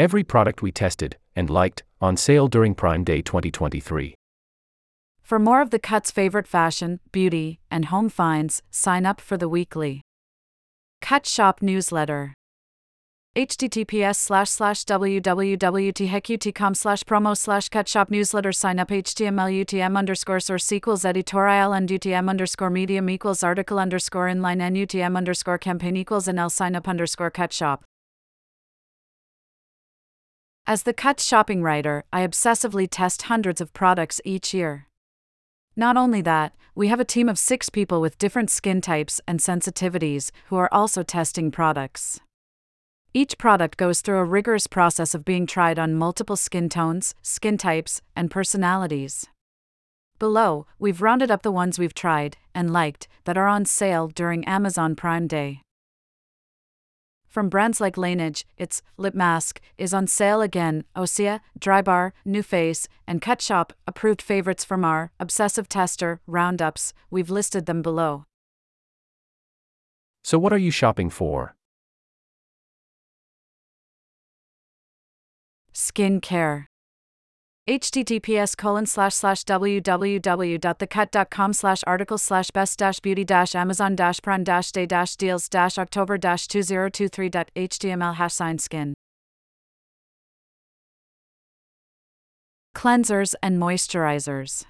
Every product we tested and liked on sale during Prime Day 2023. For more of the Cut's favorite fashion, beauty, and home finds, sign up for the weekly Cut Shop newsletter. https slash slash www.thecutcom slash promo slash cut shop newsletter sign up html utm underscore source equals editorial and utm underscore medium equals article underscore inline and utm underscore campaign equals nl sign up underscore cut shop as the cut shopping writer i obsessively test hundreds of products each year not only that, we have a team of six people with different skin types and sensitivities who are also testing products. Each product goes through a rigorous process of being tried on multiple skin tones, skin types, and personalities. Below, we've rounded up the ones we've tried and liked that are on sale during Amazon Prime Day. From brands like Laneige, its lip mask is on sale again. Osea, Drybar, NuFace, and Cut Shop, approved favorites from our obsessive tester roundups. We've listed them below. So, what are you shopping for? Skin care https colon slash slash www.thecut.com slash article slash best dash beauty dash amazon dash prime dash day dash deals dash october dash 2023.html hash sign skin. Cleansers and moisturizers.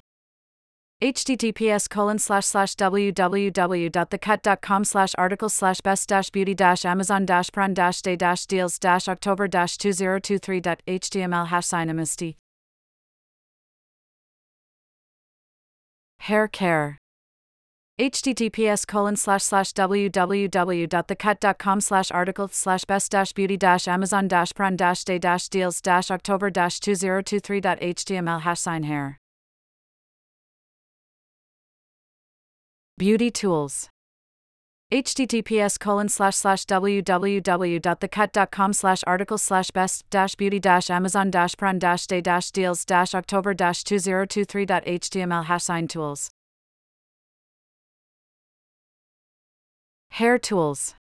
Https colon slash slash www.thecut.com slash article slash best dash beauty dash amazon dash prime dash day dash deals dash october dash 2023.html hash sign amnesty Hair care. https colon slash slash www.thecut.com slash article slash best dash beauty dash amazon dash prime dash day dash deals dash october dash 2023.html hash sign hair. Beauty tools https colon slash slash www.thecut.com slash article slash best dash beauty dash amazon dash prime dash day dash deals dash october dash 2023.html hash sign tools hair tools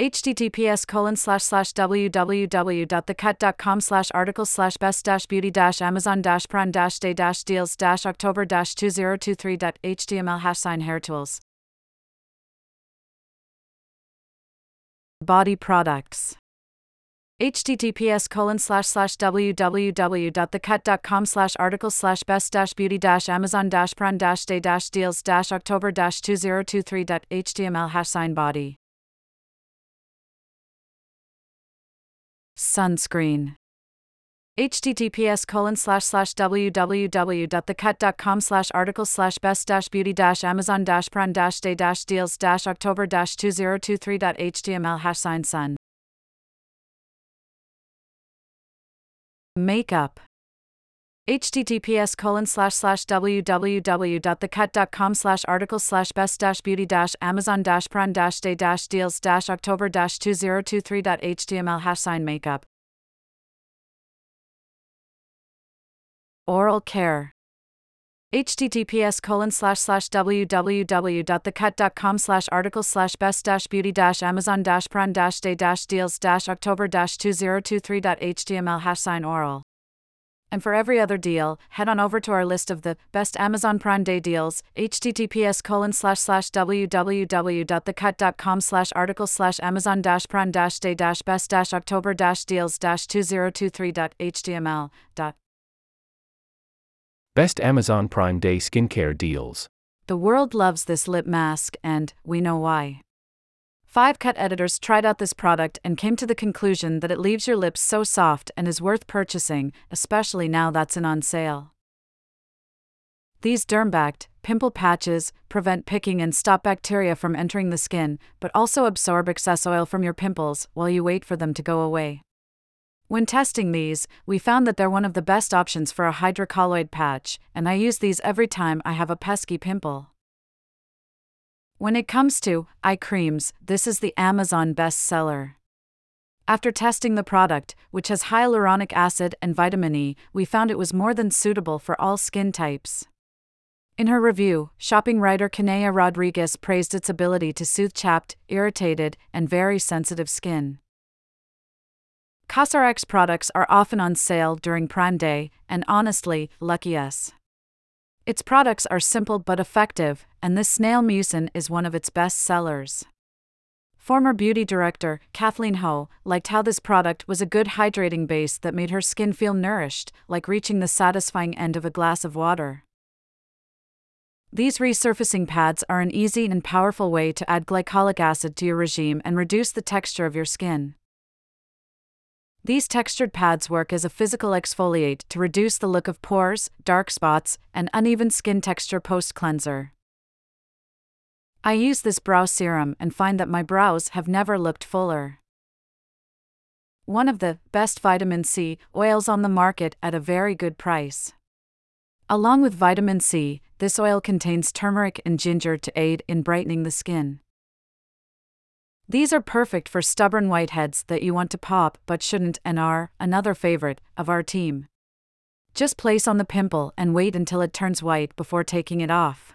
https colon slash slash www.thecut.com slash article slash best dash beauty dash amazon dash prime dash day dash deals dash october dash 2023.html hash sign hair tools Body products. https colon slash slash www.thecut.com slash article slash best dash beauty dash amazon dash prime dash day dash deals dash october dash 2023.html hash sign body. Sunscreen https colon slash slash www.thecut.com slash article slash best dash beauty dash amazon dash prime dash day dash deals dash october dash 2023.html hash sign sun. Makeup. Https colon slash slash www.thecut.com slash article slash best dash beauty dash amazon dash prime dash day dash deals dash october dash 2023.html hash sign makeup Oral care. https colon slash slash www.thecut.com slash article slash best dash beauty dash amazon dash prime dash day dash deals dash october dash 2023.html hash sign oral. And for every other deal, head on over to our list of the best Amazon Prime Day deals, https colon slash slash www.thecut.com slash article slash amazon dash prime dash day dash best dash october dash deals dash 2023.html dot Best Amazon Prime Day skincare deals. The world loves this lip mask, and we know why. Five cut editors tried out this product and came to the conclusion that it leaves your lips so soft and is worth purchasing, especially now that's in on sale. These derm-backed, pimple patches prevent picking and stop bacteria from entering the skin, but also absorb excess oil from your pimples while you wait for them to go away. When testing these, we found that they're one of the best options for a hydrocolloid patch, and I use these every time I have a pesky pimple. When it comes to eye creams, this is the Amazon bestseller. After testing the product, which has hyaluronic acid and vitamin E, we found it was more than suitable for all skin types. In her review, shopping writer Kanea Rodriguez praised its ability to soothe chapped, irritated, and very sensitive skin. CosRX products are often on sale during Prime Day, and honestly, lucky us. Its products are simple but effective, and this snail mucin is one of its best sellers. Former beauty director Kathleen Ho liked how this product was a good hydrating base that made her skin feel nourished, like reaching the satisfying end of a glass of water. These resurfacing pads are an easy and powerful way to add glycolic acid to your regime and reduce the texture of your skin. These textured pads work as a physical exfoliate to reduce the look of pores, dark spots, and uneven skin texture post cleanser. I use this brow serum and find that my brows have never looked fuller. One of the best vitamin C oils on the market at a very good price. Along with vitamin C, this oil contains turmeric and ginger to aid in brightening the skin. These are perfect for stubborn whiteheads that you want to pop but shouldn't and are another favorite of our team. Just place on the pimple and wait until it turns white before taking it off.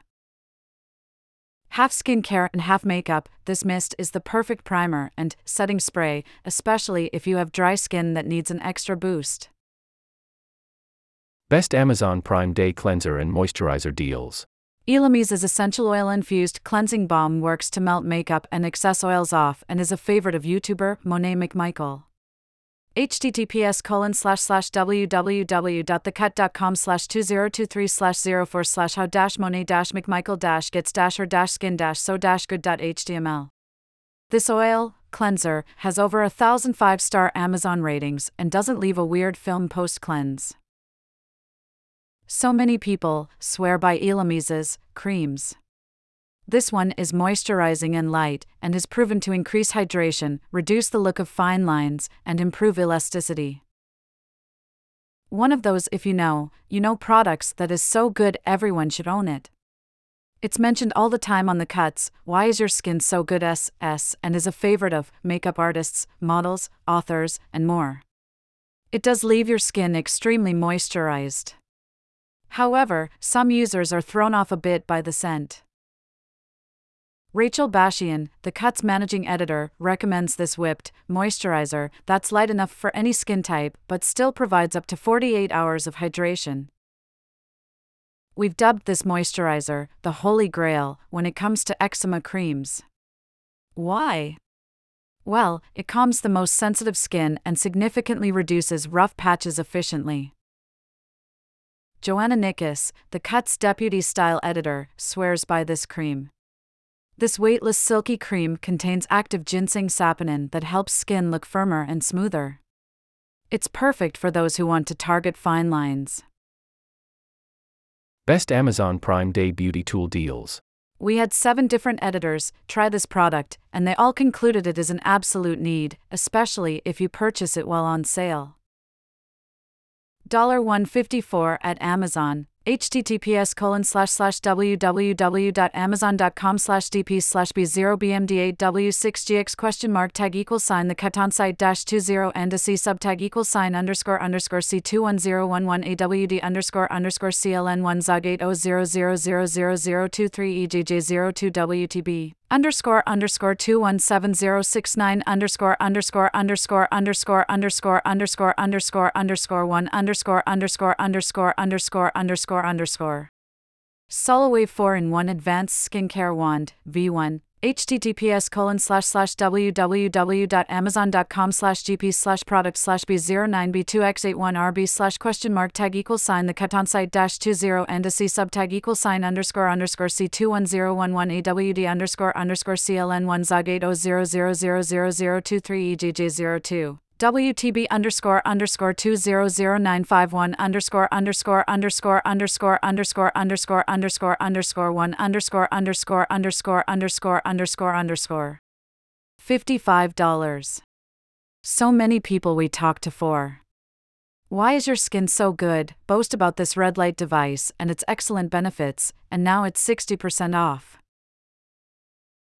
Half skincare and half makeup, this mist is the perfect primer and setting spray, especially if you have dry skin that needs an extra boost. Best Amazon Prime Day cleanser and moisturizer deals. Elemis' essential oil infused cleansing balm works to melt makeup and excess oils off and is a favorite of YouTuber Monet McMichael. https colon slash slash www.thecut.com slash 2023 slash 04 slash how dash monet dash mcmichael dash gets dash her dash skin dash so dash good html. This oil, cleanser, has over a thousand five star Amazon ratings and doesn't leave a weird film post cleanse. So many people swear by Elemis's creams. This one is moisturizing and light and is proven to increase hydration, reduce the look of fine lines, and improve elasticity. One of those, if you know, you know products that is so good everyone should own it. It's mentioned all the time on the cuts, why is your skin so good SS, and is a favorite of makeup artists, models, authors, and more. It does leave your skin extremely moisturized. However, some users are thrown off a bit by the scent. Rachel Bashian, the Cut's managing editor, recommends this whipped moisturizer that's light enough for any skin type but still provides up to 48 hours of hydration. We've dubbed this moisturizer the Holy Grail when it comes to eczema creams. Why? Well, it calms the most sensitive skin and significantly reduces rough patches efficiently. Joanna Nikas, the Cut's deputy style editor, swears by this cream. This weightless silky cream contains active ginseng saponin that helps skin look firmer and smoother. It's perfect for those who want to target fine lines. Best Amazon Prime Day beauty tool deals. We had seven different editors try this product, and they all concluded it is an absolute need, especially if you purchase it while on sale. 154 at Amazon, https colon slash slash www.amazon.com slash dp slash b0bmd8w6gx question mark tag equals sign. The cut on site dash 20 and a c subtag equals sign underscore underscore c21011awd underscore underscore cln1 zog 80000023 ejj02 wtb underscore underscore two one seven zero six nine underscore underscore underscore underscore underscore underscore underscore underscore one underscore underscore underscore underscore underscore underscore. Solawave 4 in 1 Advanced Skincare Wand, V1, https colon slash slash www.amazon.com slash gp slash product slash b09b2x81rb slash question mark tag equals sign the cut site dash 20 and a c subtag equals sign underscore underscore c21011awd underscore underscore cln1 zog 80000023 ejj02 WTB underscore underscore two zero zero nine five one underscore underscore underscore underscore underscore underscore underscore underscore one underscore underscore underscore underscore underscore underscore. Fifty-five dollars. So many people we talk to for. Why is your skin so good? Boast about this red light device and its excellent benefits, and now it's 60% off.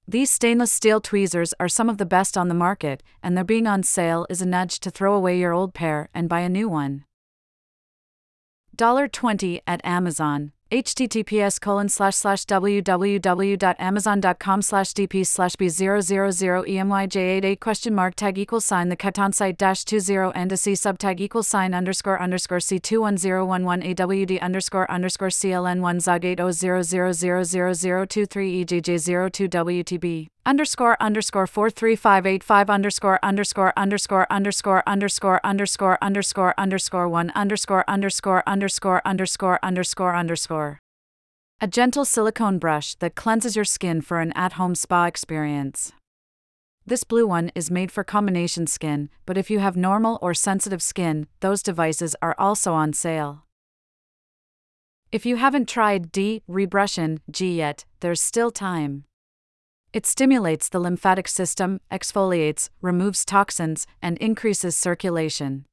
These stainless steel tweezers are some of the best on the market, and their being on sale is a nudge to throw away your old pair and buy a new one. $20 at Amazon, https colon slash slash www.amazon.com slash dp slash b000 emyj88 question mark tag equals sign the Catan site dash 20 and a c subtag equals sign underscore underscore c21011 awd underscore underscore cln1 zog 80000023 ejj02 wtb underscore underscore 43585 underscore underscore underscore underscore underscore underscore underscore underscore 1 underscore underscore underscore underscore underscore underscore a gentle silicone brush that cleanses your skin for an at-home spa experience. This blue one is made for combination skin, but if you have normal or sensitive skin, those devices are also on sale. If you haven't tried D Rebrush-In G yet, there's still time. It stimulates the lymphatic system, exfoliates, removes toxins, and increases circulation.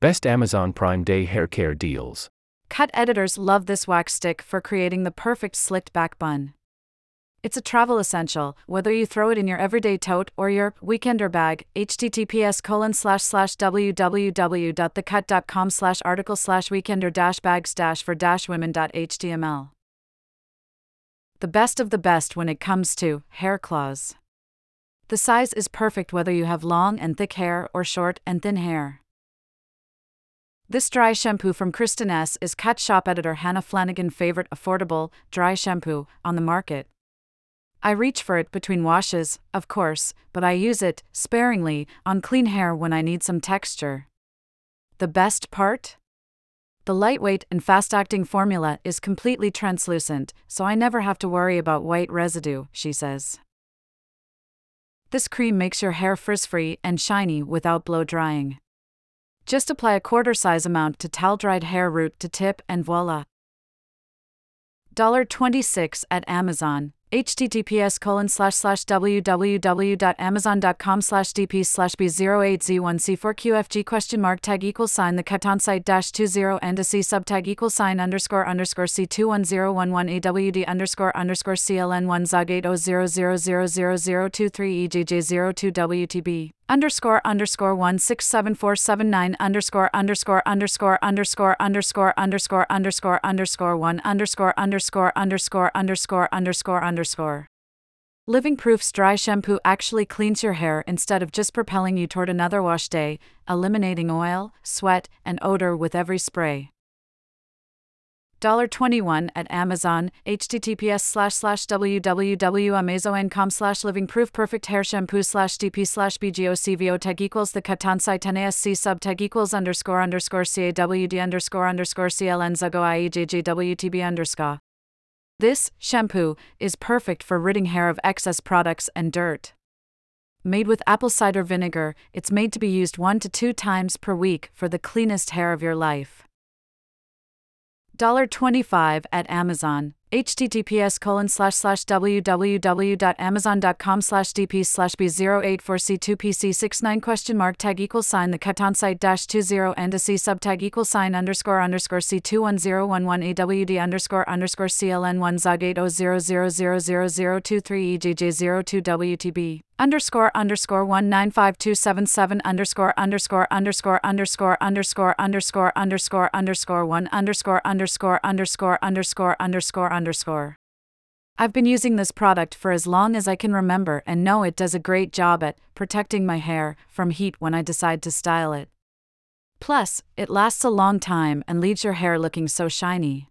Best Amazon Prime Day hair care deals. Cut editors love this wax stick for creating the perfect slicked back bun. It's a travel essential, whether you throw it in your everyday tote or your weekender bag. https colon slash slash www.thecut.com slash article slash weekender dash bags dash for dash women.html the best of the best when it comes to hair claws. The size is perfect whether you have long and thick hair or short and thin hair. This dry shampoo from Kristin Ess is Cut Shop editor Hannah Flanagan's favorite affordable, dry shampoo on the market. I reach for it between washes, of course, but I use it, sparingly, on clean hair when I need some texture. The best part? The lightweight and fast acting formula is completely translucent, so I never have to worry about white residue, she says. This cream makes your hair frizz free and shiny without blow drying. Just apply a quarter size amount to towel dried hair root to tip and voila. $26 at Amazon. Https colon slash slash www.amazon.com slash dp slash b08z1c4qfg question mark tag equals sign. The Catan site dash 20 and a c subtag equals sign underscore underscore c21011 awd underscore underscore cln1 zog 80000023 ejj02 wtb underscore underscore one six seven four seven nine underscore underscore underscore underscore underscore underscore underscore underscore one underscore underscore underscore underscore underscore underscore. Living Proof's dry shampoo actually cleans your hair instead of just propelling you toward another wash day, eliminating oil, sweat, and odor with every spray. $21 at Amazon, https slash slash www.amazon.com slash living proof perfect hair shampoo slash dp slash bgocvo tag equals the Catan site asc sub tag equals underscore underscore cawd underscore underscore cln zago iejjwtb underscore. This shampoo is perfect for ridding hair of excess products and dirt. Made with apple cider vinegar, it's made to be used one to two times per week for the cleanest hair of your life. $25 at Amazon. Https colon slash slash www.amazon.com slash dp slash b084c2pc69 question mark tag equals sign. The Catan site dash 20 and a c subtag equals sign underscore underscore c21011 awd underscore underscore cln1 zog 80000023 ejj02 wtb underscore underscore one nine five two seven seven underscore underscore underscore underscore underscore underscore underscore underscore one underscore underscore underscore underscore underscore underscore. I've been using this product for as long as I can remember and know it does a great job at protecting my hair from heat when I decide to style it. Plus, it lasts a long time and leaves your hair looking so shiny.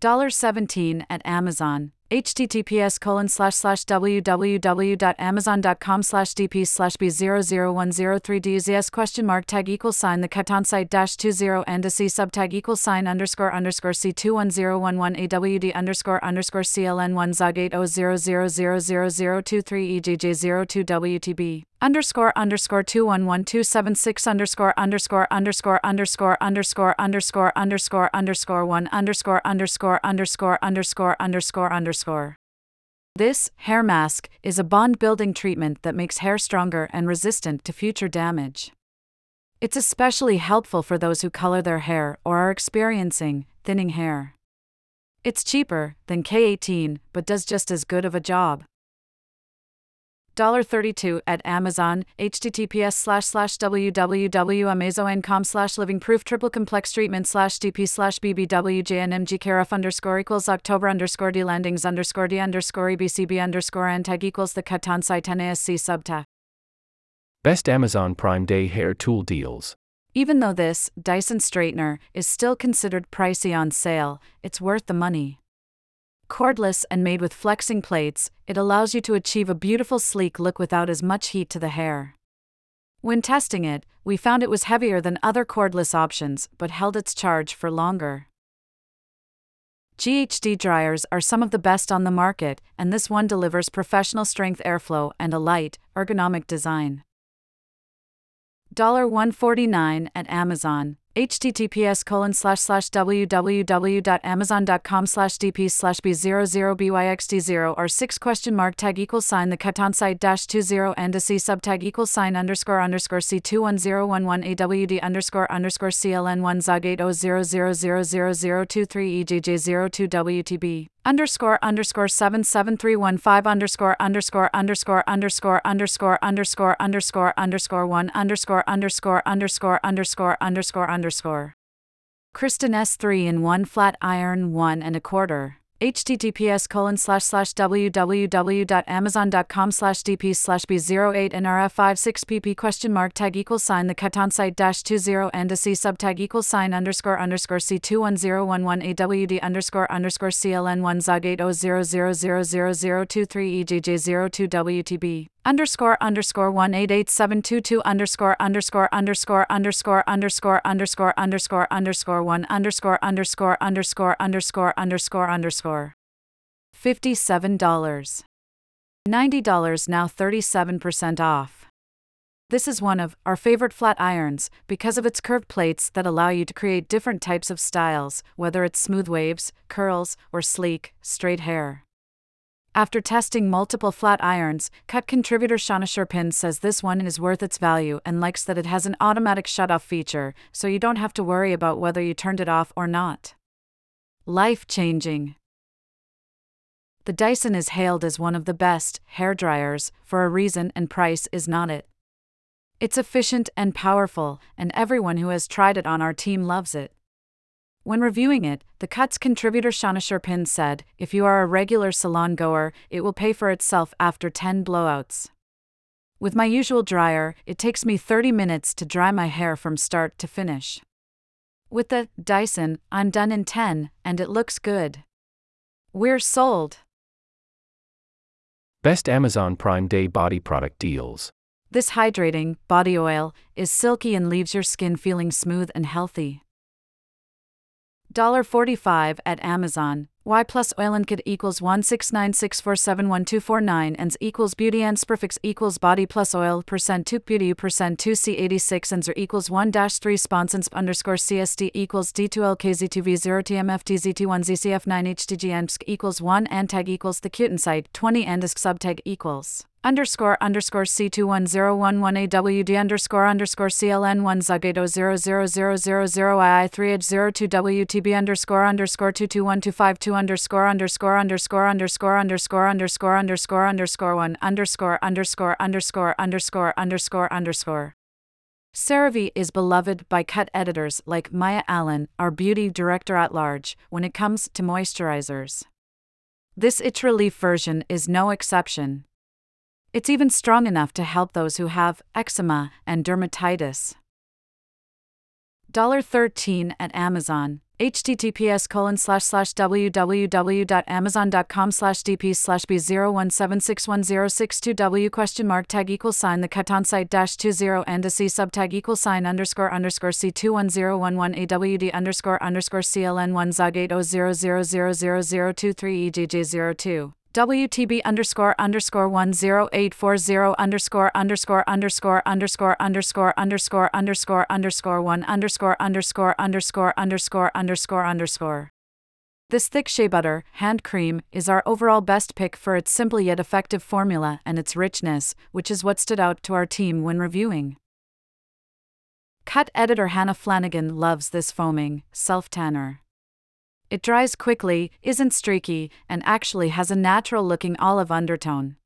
$17 at Amazon https colon slash slash www.amazon.com slash dp slash b00103dzs question mark tag equals sign. The Catan site dash 20 and a c subtag equals sign underscore underscore c21011 awd underscore underscore cln1 zog 80000023 ejj02 wtb underscore underscore two one one two seven six underscore underscore underscore underscore underscore underscore underscore underscore one underscore underscore underscore underscore underscore underscore. This hair mask is a bond building treatment that makes hair stronger and resistant to future damage. It's especially helpful for those who color their hair or are experiencing thinning hair. It's cheaper than K18 but does just as good of a job. $32 at Amazon, https slash slash www.amazon.com slash living proof triple complex treatment slash dp slash bbwjnmgkrf underscore equals October underscore d landings underscore d underscore ebcb underscore antag equals the Katanzai 10 ASC subta. Best Amazon Prime Day hair tool deals. Even though this, Dyson straightener, is still considered pricey on sale, it's worth the money. Cordless and made with flexing plates, it allows you to achieve a beautiful sleek look without as much heat to the hair. When testing it, we found it was heavier than other cordless options but held its charge for longer. GHD dryers are some of the best on the market, and this one delivers professional strength airflow and a light, ergonomic design. 149 at Amazon https colon slash slash www.amazon.com slash dp slash b00byxt0 or 6 question mark tag equals sign. The Catan site dash 20 and a c subtag equals sign underscore underscore c21011 awd underscore underscore cln1 zog 80000023 ejj02 wtb underscore underscore seven seven three one five underscore underscore underscore underscore underscore underscore underscore underscore one underscore underscore underscore underscore underscore underscore. Kristin Ess three in one flat iron one and a quarter https colon slash slash www.amazon.com slash dp slash b08 nrf56 pp question mark tag equals sign. The Catan site dash 20 and a c subtag equals sign underscore underscore c21011 awd underscore underscore cln1 zog 80000023 ejj02 wtb underscore underscore one eight eight seven two two underscore underscore underscore underscore underscore underscore underscore underscore one underscore underscore underscore underscore underscore underscore fifty seven dollars ninety dollars now thirty seven percent off. This is one of our favorite flat irons because of its curved plates that allow you to create different types of styles, whether it's smooth waves, curls, or sleek, straight hair. After testing multiple flat irons, cut contributor Shauna Sherpin says this one is worth its value and likes that it has an automatic shut-off feature, so you don't have to worry about whether you turned it off or not. Life changing. The Dyson is hailed as one of the best hair dryers for a reason, and price is not it. It's efficient and powerful, and everyone who has tried it on our team loves it. When reviewing it, the Cuts contributor Shauna Sherpin said, If you are a regular salon goer, it will pay for itself after 10 blowouts. With my usual dryer, it takes me 30 minutes to dry my hair from start to finish. With the Dyson, I'm done in 10, and it looks good. We're sold. Best Amazon Prime Day body product deals. This hydrating body oil is silky and leaves your skin feeling smooth and healthy. 45 at Amazon. Y plus oil and kit equals 169647124 and equals beauty and perfix equals body plus oil percent 2 beauty percent 2 C86 and equals 1 dash 3 sponsons underscore CSD equals D2LKZ2V0 TMFTZ2 ZCF9 HTG equals 1 and tag equals the Qt site 20 and subtag equals underscore underscore C21011AWD underscore underscore CLN1 Zagato 00000II3H02WTB underscore underscore 221252 underscore underscore underscore underscore underscore underscore underscore underscore 1 underscore underscore underscore underscore underscore underscore. CeraVe is beloved by cut editors like Maya Allen, our beauty director at large, when it comes to moisturizers. This itch relief version is no exception. It's even strong enough to help those who have eczema and dermatitis. $13 at Amazon. Https colon slash slash www.amazon.com slash dp slash b01761062w question mark tag equals sign. The Catan site dash 20 and a c subtag equals sign underscore underscore c21011 awd underscore underscore cln1 zog 80000023 ejj02 WTB underscore underscore one zero eight four zero underscore underscore underscore underscore underscore underscore underscore underscore one underscore underscore underscore underscore underscore underscore. This thick shea butter, hand cream, is our overall best pick for its simple yet effective formula and its richness, which is what stood out to our team when reviewing. Cut editor Hannah Flanagan loves this foaming, self tanner. It dries quickly, isn't streaky, and actually has a natural looking olive undertone.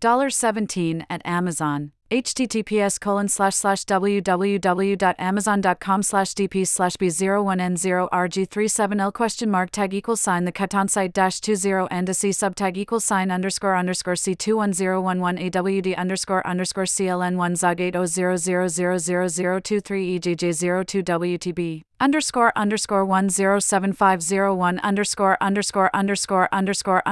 $17 at Amazon. https colon slash slash www.amazon.com slash dp slash b01n0rg37l question mark tag equals sign the Catan site dash 20 and a c subtag equals sign underscore underscore c21011 awd underscore underscore cln1 zog 80000023 ejj02 wtb underscore underscore one zero seven five zero one underscore underscore underscore underscore underscore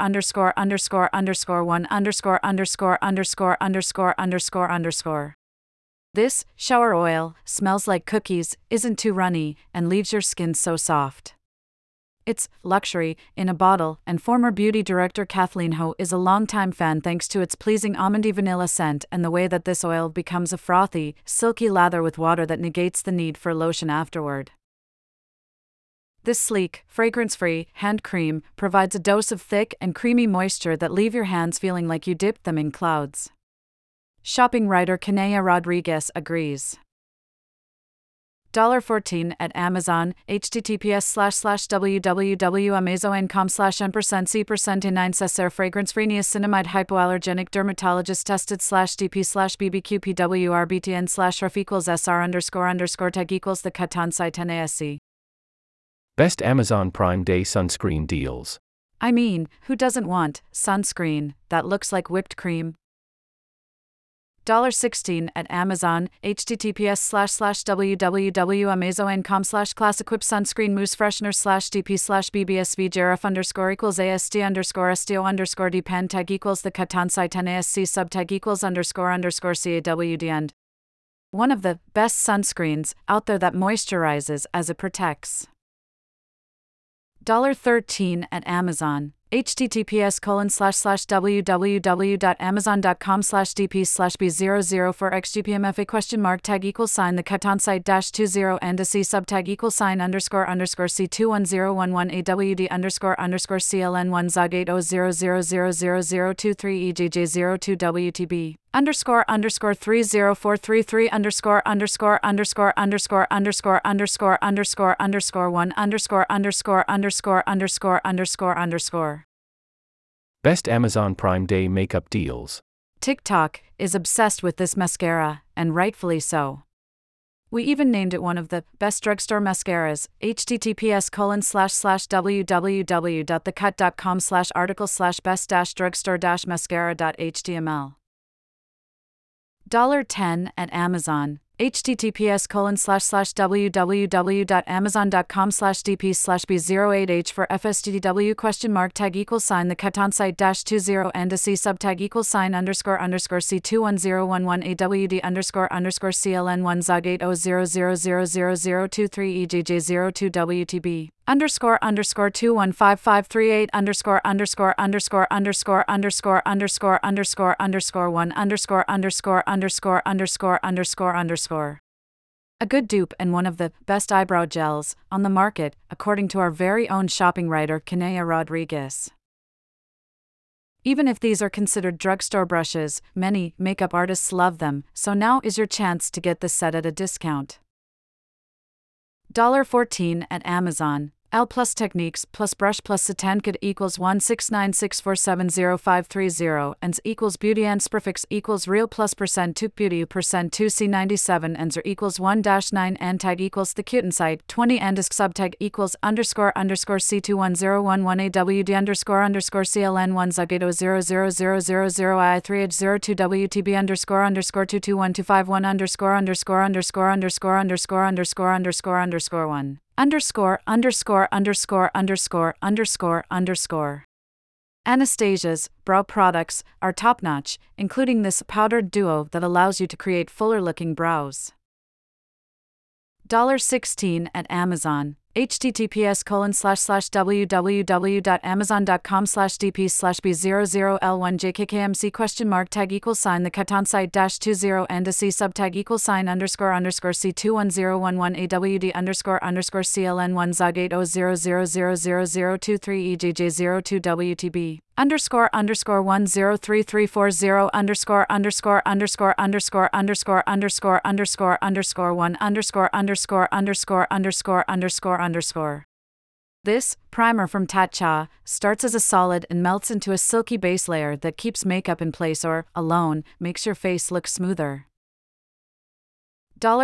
underscore underscore underscore one underscore underscore underscore underscore underscore underscore. This shower oil smells like cookies, isn't too runny, and leaves your skin so soft. It's luxury in a bottle, and former beauty director Kathleen Ho is a longtime fan thanks to its pleasing almondy vanilla scent and the way that this oil becomes a frothy, silky lather with water that negates the need for lotion afterward. This sleek, fragrance free hand cream provides a dose of thick and creamy moisture that leave your hands feeling like you dipped them in clouds. Shopping writer Kanea Rodriguez agrees. $14 at Amazon, https slash slash www.amazon.com slash n percent c percent in 9 cesser fragrance free niacinamide hypoallergenic dermatologist tested slash dp slash bbqpwrbtn slash ref equals sr underscore underscore tag equals the Catan site NASC. Best Amazon Prime Day sunscreen deals. I mean, who doesn't want sunscreen that looks like whipped cream? $16 at Amazon, https slash slash www.amazon.com slash class equip sunscreen mousse freshener slash dp slash bbsv jaref underscore equals ast underscore sto underscore depend tag equals the katansai site asc subtag equals underscore underscore cawd end. One of the best sunscreens out there that moisturizes as it protects. 13 at Amazon, https colon slash slash www.amazon.com slash dp slash b00 for xgpmfa question mark tag equals sign the Catan site dash 20 and a c subtag equals sign underscore underscore c21011 awd underscore underscore cln1 zog 80000023 ejj02 wtb underscore underscore 30433 underscore underscore underscore underscore underscore underscore underscore underscore one underscore underscore underscore underscore underscore underscore Best Amazon Prime Day makeup deals. TikTok is obsessed with this mascara, and rightfully so. We even named it one of the best drugstore mascaras. https colon slash slash www.thecut.com slash article slash best dash drugstore dash mascara.html. $10 at Amazon, https colon slash slash www.amazon.com slash dp slash b08h for fstdw question mark tag equals sign. The Catan site dash 20 and a c subtag equals sign underscore underscore c21011 awd underscore underscore cln1 zog 80000023 ejj02 wtb underscore underscore two one five five three eight underscore underscore underscore underscore underscore underscore underscore underscore one underscore underscore underscore underscore underscore underscore. A good dupe and one of the best eyebrow gels on the market, according to our very own shopping writer Kanea Rodriguez. Even if these are considered drugstore brushes, many makeup artists love them, so now is your chance to get this set at a discount. $14 at Amazon, L plus techniques plus brush plus satankid equals 16964705530 and equals beauty and prefix equals real plus percent 2 beauty percent 2 c97 and zer equals 1 dash 9 and tag equals the Cuten site 20 and disk subtag equals underscore underscore c21011 awd underscore underscore cln1 zagato 00000i3h02 wtb underscore underscore 221251 underscore underscore underscore underscore underscore underscore underscore underscore 1 underscore underscore underscore underscore underscore underscore. Anastasia's brow products are top notch, including this powdered duo that allows you to create fuller looking brows. $16 at Amazon https colon slash slash www.amazon.com slash dp slash b00l1jkkmc question mark tag equals sign the Catan site dash 20 and a c subtag equals sign underscore underscore c21011 awd underscore underscore cln1 zog 80000023 ejj02 wtb underscore underscore one zero three three four zero underscore underscore underscore underscore underscore underscore underscore underscore one underscore underscore underscore underscore underscore underscore This, primer from Tatcha, starts as a solid and melts into a silky base layer that keeps makeup in place or, alone, makes your face look smoother.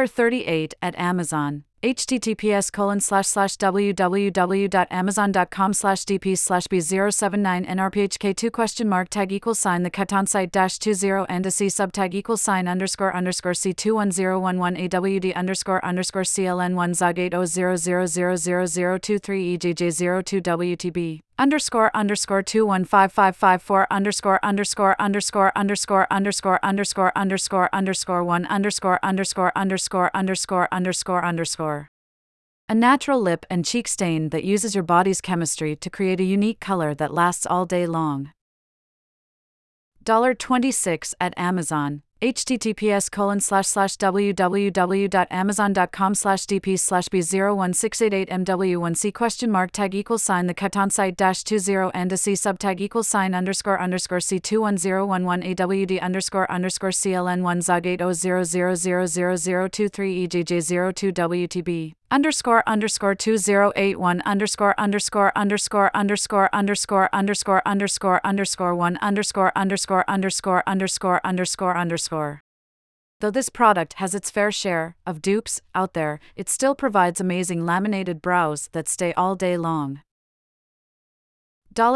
$38 at Amazon https colon slash slash www.amazon.com slash dp slash b079 nrphk2 question mark tag equals sign. The Catan site dash 20 and a c subtag equals sign underscore underscore c21011 awd underscore underscore cln1 zog 80000023 ejj02 wtb underscore underscore two one five five five four underscore underscore underscore underscore underscore underscore underscore underscore one underscore underscore underscore underscore underscore underscore. A natural lip and cheek stain that uses your body's chemistry to create a unique color that lasts all day long. $26 at Amazon https colon slash slash www.amazon.com slash dp slash b01688 mw1c question mark tag equals sign the Catan site dash 20 and a c subtag equals sign underscore underscore c21011 awd underscore underscore cln1 zog 80000023 ejj02 wtb underscore underscore 2081 underscore underscore underscore underscore underscore underscore underscore underscore 1 underscore underscore underscore underscore underscore underscore. Though this product has its fair share of dupes out there, it still provides amazing laminated brows that stay all day long.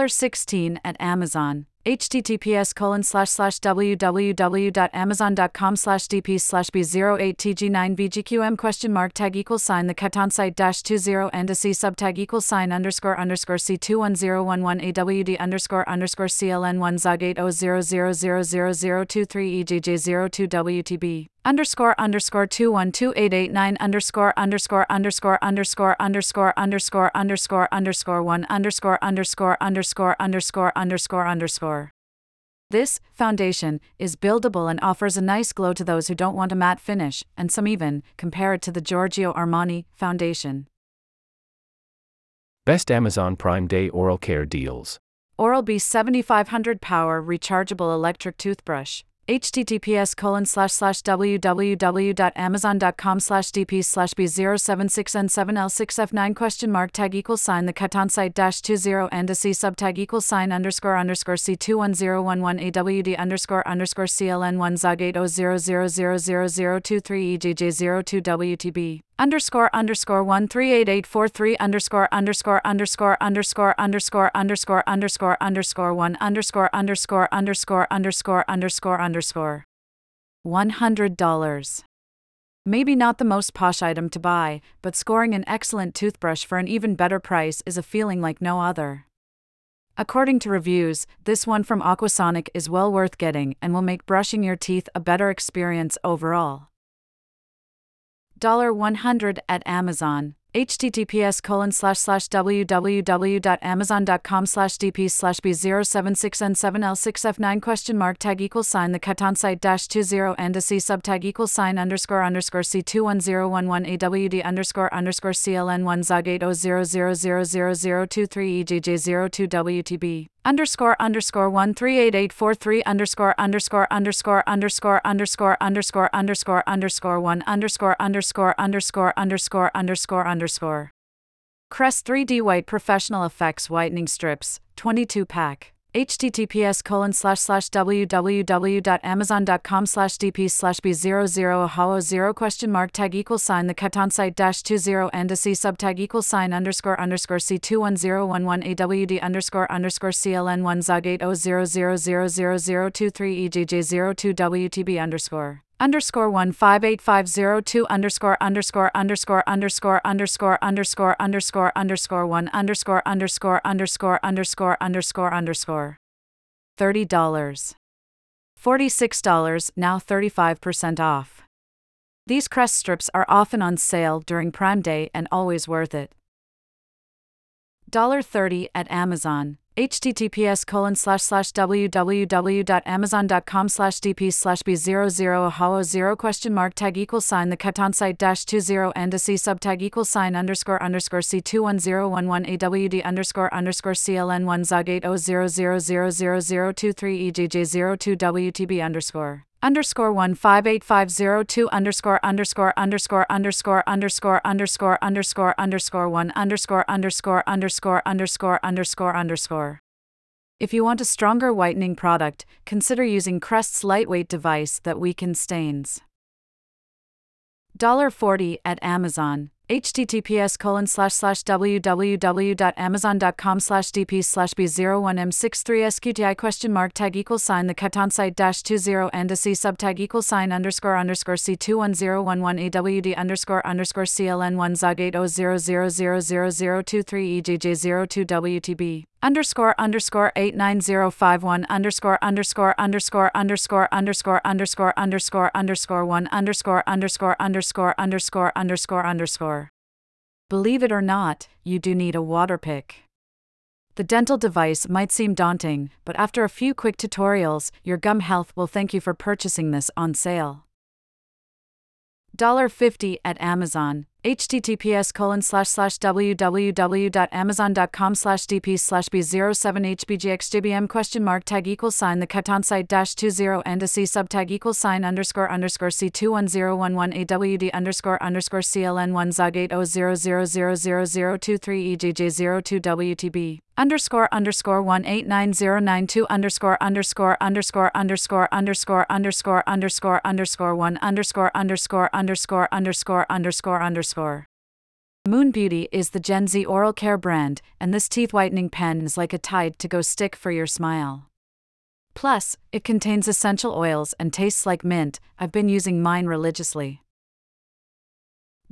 $16 at Amazon https colon slash slash www.amazon.com slash dp slash b08tg9bgqm question mark tag equals sign the Catan site dash 20 and a c subtag equals sign underscore underscore c21011 awd underscore underscore cln1 zog 80000023 ejj02 wtb underscore underscore two one two eight eight nine underscore underscore underscore underscore underscore underscore underscore underscore one underscore underscore underscore underscore underscore underscore. This foundation is buildable and offers a nice glow to those who don't want a matte finish, and some even compare it to the Giorgio Armani foundation. Best Amazon Prime Day Oral Care Deals Oral B 7500 Power Rechargeable Electric Toothbrush https colon slash slash www.amazon.com slash dp slash b076n7l6f9 question mark tag equals sign. The Catan site dash 20 and a c subtag equals sign underscore underscore c21011 awd underscore underscore cln1 zog 80000023 ejj02 wtb underscore underscore one three eight eight four three underscore underscore underscore underscore underscore underscore underscore underscore one underscore underscore underscore underscore underscore underscore one hundred dollars. Maybe not the most posh item to buy, but scoring an excellent toothbrush for an even better price is a feeling like no other. According to reviews, this one from Aquasonic is well worth getting and will make brushing your teeth a better experience overall. 100 at Amazon. https colon slash slash www.amazon.com slash dp slash b076n7l6f9 question mark tag equals sign the Catan site dash 20 and a c subtag equals sign underscore underscore c21011 awd underscore underscore cln1 zog 80000023 ejj02 wtb underscore underscore one three eight eight four three underscore underscore underscore underscore underscore underscore underscore underscore one underscore underscore underscore underscore underscore underscore. Crest 3D White Professional Effects Whitening Strips, 22 pack https colon slash slash www.amazon.com slash dp slash b00 hollow 0 question mark tag equals sign. The Catan site dash 20 and a c subtag equals sign underscore underscore c21011 awd underscore underscore cln1 zog 80000023 ejj02 wtb underscore underscore one five eight five zero two underscore underscore underscore underscore underscore underscore underscore underscore one underscore underscore underscore underscore underscore underscore thirty dollars forty six dollars now thirty five percent off. These crest strips are often on sale during Prime Day and always worth it. $30 at Amazon https colon slash slash www.amazon.com slash dp slash b00 hollow 0 question mark tag equals sign the Catan site dash 20 and a c subtag equals sign underscore underscore c21011 awd underscore underscore cln1 zog 80000023 ejj02 wtb underscore underscore one five eight five zero two underscore underscore underscore underscore underscore underscore underscore underscore one underscore underscore underscore underscore underscore underscore. If you want a stronger whitening product, consider using Crest's lightweight device that weakens stains. $40 at Amazon https colon slash slash www.amazon.com slash dp slash b01m63sqti question mark tag equal sign the Catan site dash 20 and a c subtag equal sign underscore underscore c21011 awd underscore underscore cln1 zog 80000023 ejj02 wtb underscore underscore 89051 underscore underscore underscore underscore underscore underscore underscore underscore one underscore underscore underscore underscore underscore underscore. Believe it or not, you do need a Waterpik. The dental device might seem daunting, but after a few quick tutorials, your gum health will thank you for purchasing this on sale. $50 at Amazon https colon slash slash www.amazon.com slash dp slash b07 hbgxjbm question mark tag equal sign the Catan site dash 20 and a c subtag equal sign underscore underscore c21011 awd underscore underscore cln1 zog 80000023 ejj02 wtb underscore underscore one eight nine zero nine two underscore underscore underscore underscore underscore underscore underscore underscore one underscore underscore underscore underscore underscore underscore. Moon Beauty is the Gen Z oral care brand, and this teeth whitening pen is like a tide to go stick for your smile. Plus, it contains essential oils and tastes like mint. I've been using mine religiously.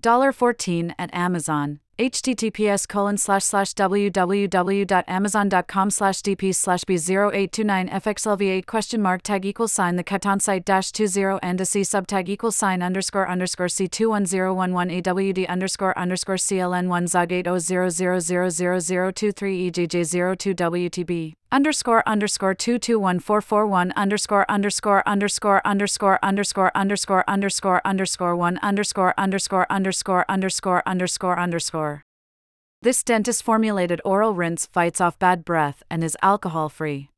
$14 at Amazon https colon slash slash www.amazon.com slash dp slash b0829 fxlv8 question mark tag equal sign the Catan site dash 20 and a c subtag equal sign underscore underscore c21011 awd underscore underscore cln1 zog 80000023 ejj02 wtb underscore underscore two two one four four one underscore underscore underscore underscore underscore underscore underscore underscore one underscore underscore underscore underscore underscore underscore. This dentist formulated oral rinse fights off bad breath and is alcohol free.